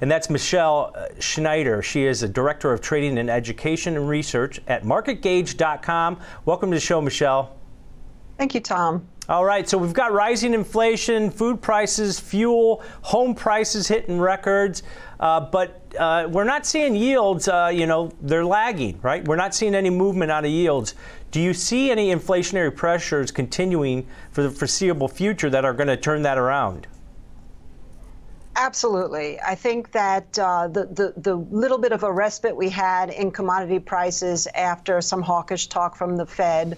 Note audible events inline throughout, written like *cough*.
and that's Michele uh, Schneider. She is a Director of Trading and Education and Research at MarketGauge.com. Welcome to the show, Michele. Thank you, Tom. All right, so we've got rising inflation, food prices, fuel, home prices hitting records, uh, but uh, we're not seeing yields, uh, you know, they're lagging, right? We're not seeing any movement out of yields. Do you see any inflationary pressures continuing for the foreseeable future that are going to turn that around? Absolutely. I think that uh, the, the, the little bit of a respite we had in commodity prices after some hawkish talk from the Fed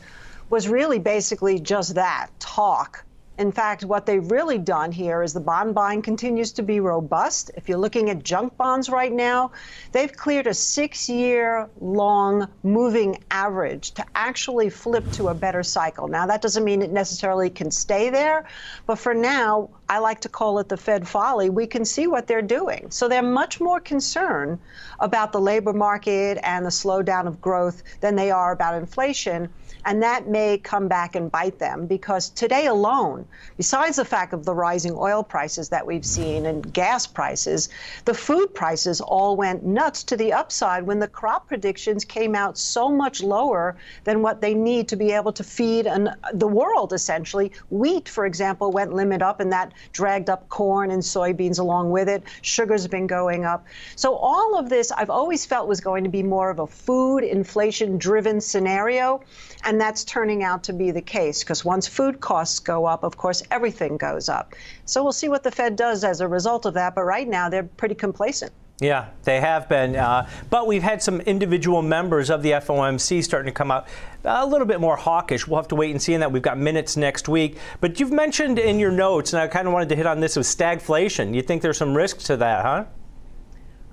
was really basically just that talk. In fact, what they've really done here is the bond buying continues to be robust. If you're looking at junk bonds right now, they've cleared a six year long moving average to actually flip to a better cycle. Now, that doesn't mean it necessarily can stay there, but for now, I like to call it the Fed folly. We can see what they're doing. So they're much more concerned about the labor market and the slowdown of growth than they are about inflation. And that may come back and bite them because today alone, besides the fact of the rising oil prices that we've seen and gas prices, the food prices all went nuts to the upside when the crop predictions came out so much lower than what they need to be able to feed an, the world, essentially. Wheat, for example, went limit up, and that dragged up corn and soybeans along with it. Sugar's been going up. So all of this, I've always felt was going to be more of a food inflation driven scenario. And and that's turning out to be the case because once food costs go up, of course, everything goes up. So we'll see what the Fed does as a result of that. But right now, they're pretty complacent. Yeah, they have been. Uh, but we've had some individual members of the FOMC starting to come out a little bit more hawkish. We'll have to wait and see in that. We've got minutes next week. But you've mentioned in your notes, and I kind of wanted to hit on this, of stagflation. You think there's some risks to that, huh?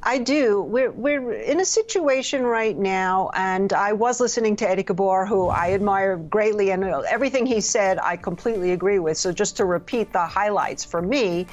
I do. We're, we're in a situation right now, and I was listening to Eddie Gabor, who I admire greatly, and everything he said I completely agree with. So, just to repeat the highlights for me,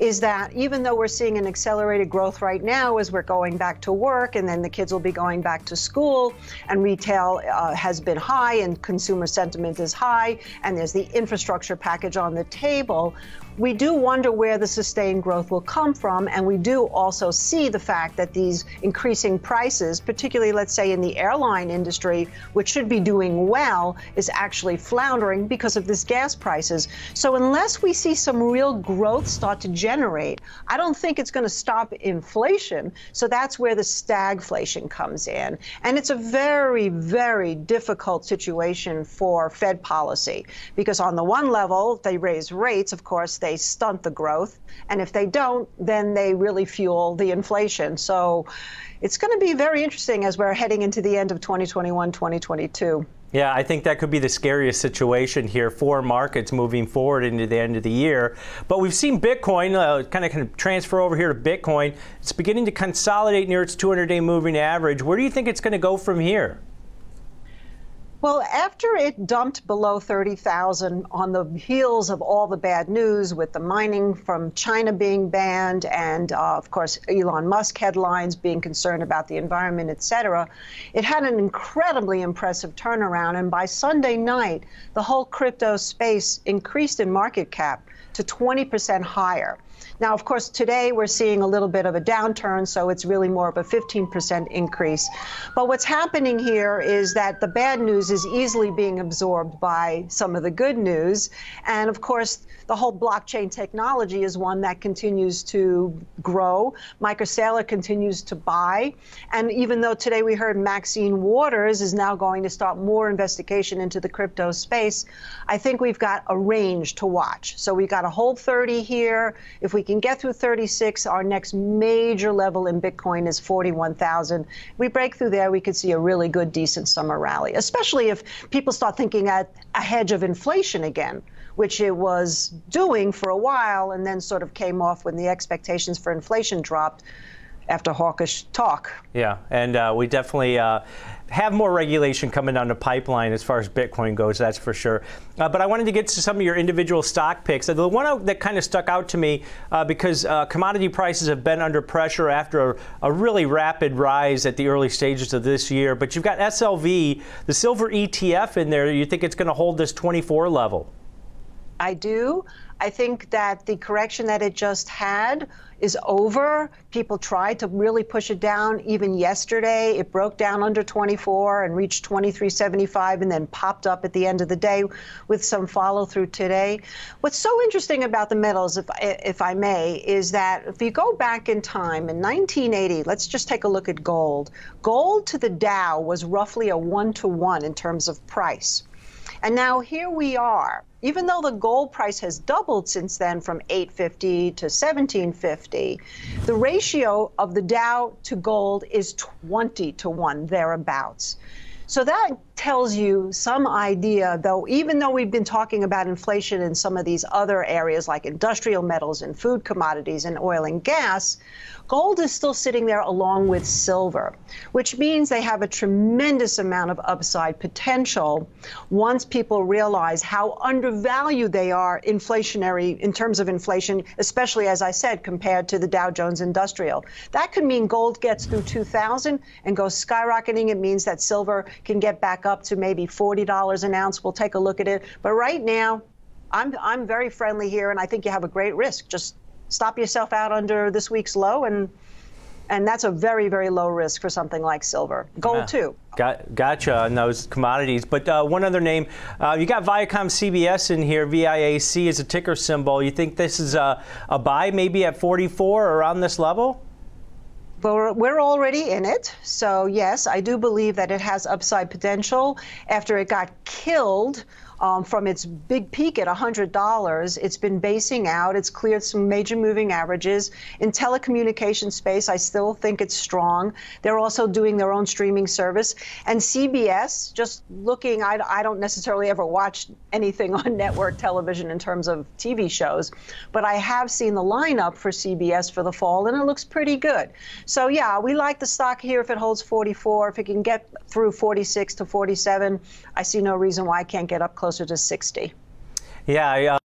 is that even though we're seeing an accelerated growth right now as we're going back to work, and then the kids will be going back to school, and retail uh, has been high, and consumer sentiment is high, and there's the infrastructure package on the table, we do wonder where the sustained growth will come from, and we do also see the fact that these increasing prices, particularly, let's say, in the airline industry, which should be doing well, is actually floundering because of this gas prices. So, unless we see some real growth start to generate, I don't think it's going to stop inflation. So, that's where the stagflation comes in. And it's a very, very difficult situation for Fed policy because, on the one level, they raise rates, of course they stunt the growth. And if they don't, then they really fuel the inflation. So it's going to be very interesting as we're heading into the end of 2021, 2022. Yeah, I think that could be the scariest situation here for markets moving forward into the end of the year. But we've seen Bitcoin uh, kind of kind of transfer over here to Bitcoin. It's beginning to consolidate near its 200-day moving average. Where do you think it's going to go from here? Well, after it dumped below 30,000 on the heels of all the bad news with the mining from China being banned and, uh, of course, Elon Musk headlines being concerned about the environment, et cetera, it had an incredibly impressive turnaround. And by Sunday night, the whole crypto space increased in market cap to 20% higher. Now, of course, today we're seeing a little bit of a downturn, so it's really more of a 15% increase. But what's happening here is that the bad news is easily being absorbed by some of the good news. And of course, the whole blockchain technology is one that continues to grow. Saylor continues to buy. And even though today we heard Maxine Waters is now going to start more investigation into the crypto space, I think we've got a range to watch. So we've got a hold 30 here. If we can get through 36, our next major level in Bitcoin is 41,000. We break through there, we could see a really good, decent summer rally, especially if people start thinking at a hedge of inflation again, which it was doing for a while and then sort of came off when the expectations for inflation dropped after hawkish talk. Yeah, and uh, we definitely uh, have more regulation coming down the pipeline as far as Bitcoin goes, that's for sure. Uh, but I wanted to get to some of your individual stock picks. The one that kind of stuck out to me uh, because uh, commodity prices have been under pressure after a, a, really rapid rise at the early stages of this year. But you've got SLV, the silver ETF in there. You think it's going to hold this 24 level? I do. I think that the correction that it just had is over. People tried to really push it down. Even yesterday, it broke down under 24 and reached 23.75 and then popped up at the end of the day with some follow through today. What's so interesting about the metals, if, if I may, is that if you go back in time in 1980, let's just take a look at gold. Gold to the Dow was roughly a one to one in terms of price. And now here we are. Even though the gold price has doubled since then from 850 to 1750, the ratio of the Dow to gold is 20 to 1 thereabouts. So that tells you some idea, though, even though we've been talking about inflation in some of these other areas like industrial metals and food commodities and oil and gas, gold is still sitting there along with silver, which means they have a tremendous amount of upside potential once people realize how undervalued they are inflationary in terms of inflation, especially as I said, compared to the Dow Jones Industrial. That could mean gold gets through 2000 and goes skyrocketing. It means that silver can get back up to maybe $40 an ounce. We'll take a look at it. But right now, I'm, I'm very friendly here, and I think you have a great risk. Just stop yourself out under this week's low and and that's a very very low risk for something like silver gold yeah. too Got, gotcha on those commodities. But uh, one other name, uh, you got Viacom CBS in here. VIAC is a ticker symbol. You think this is a, a buy maybe at 44 or around this level? Well, we're already in it. So, yes, I do believe that it has upside potential after it got killed um, from its big peak at $100. It's been basing out. It's cleared some major moving averages. In telecommunication space, I still think it's strong. They're also doing their own streaming service. And CBS, just looking, I, I don't necessarily ever watch anything *laughs* on network television in terms of TV shows, but I have seen the lineup for CBS for the fall, and it looks pretty good. So, yeah, we like the stock here if it holds 44. If it can get through 46 to 47, I see no reason why I can't get up close closer to 60. Yeah.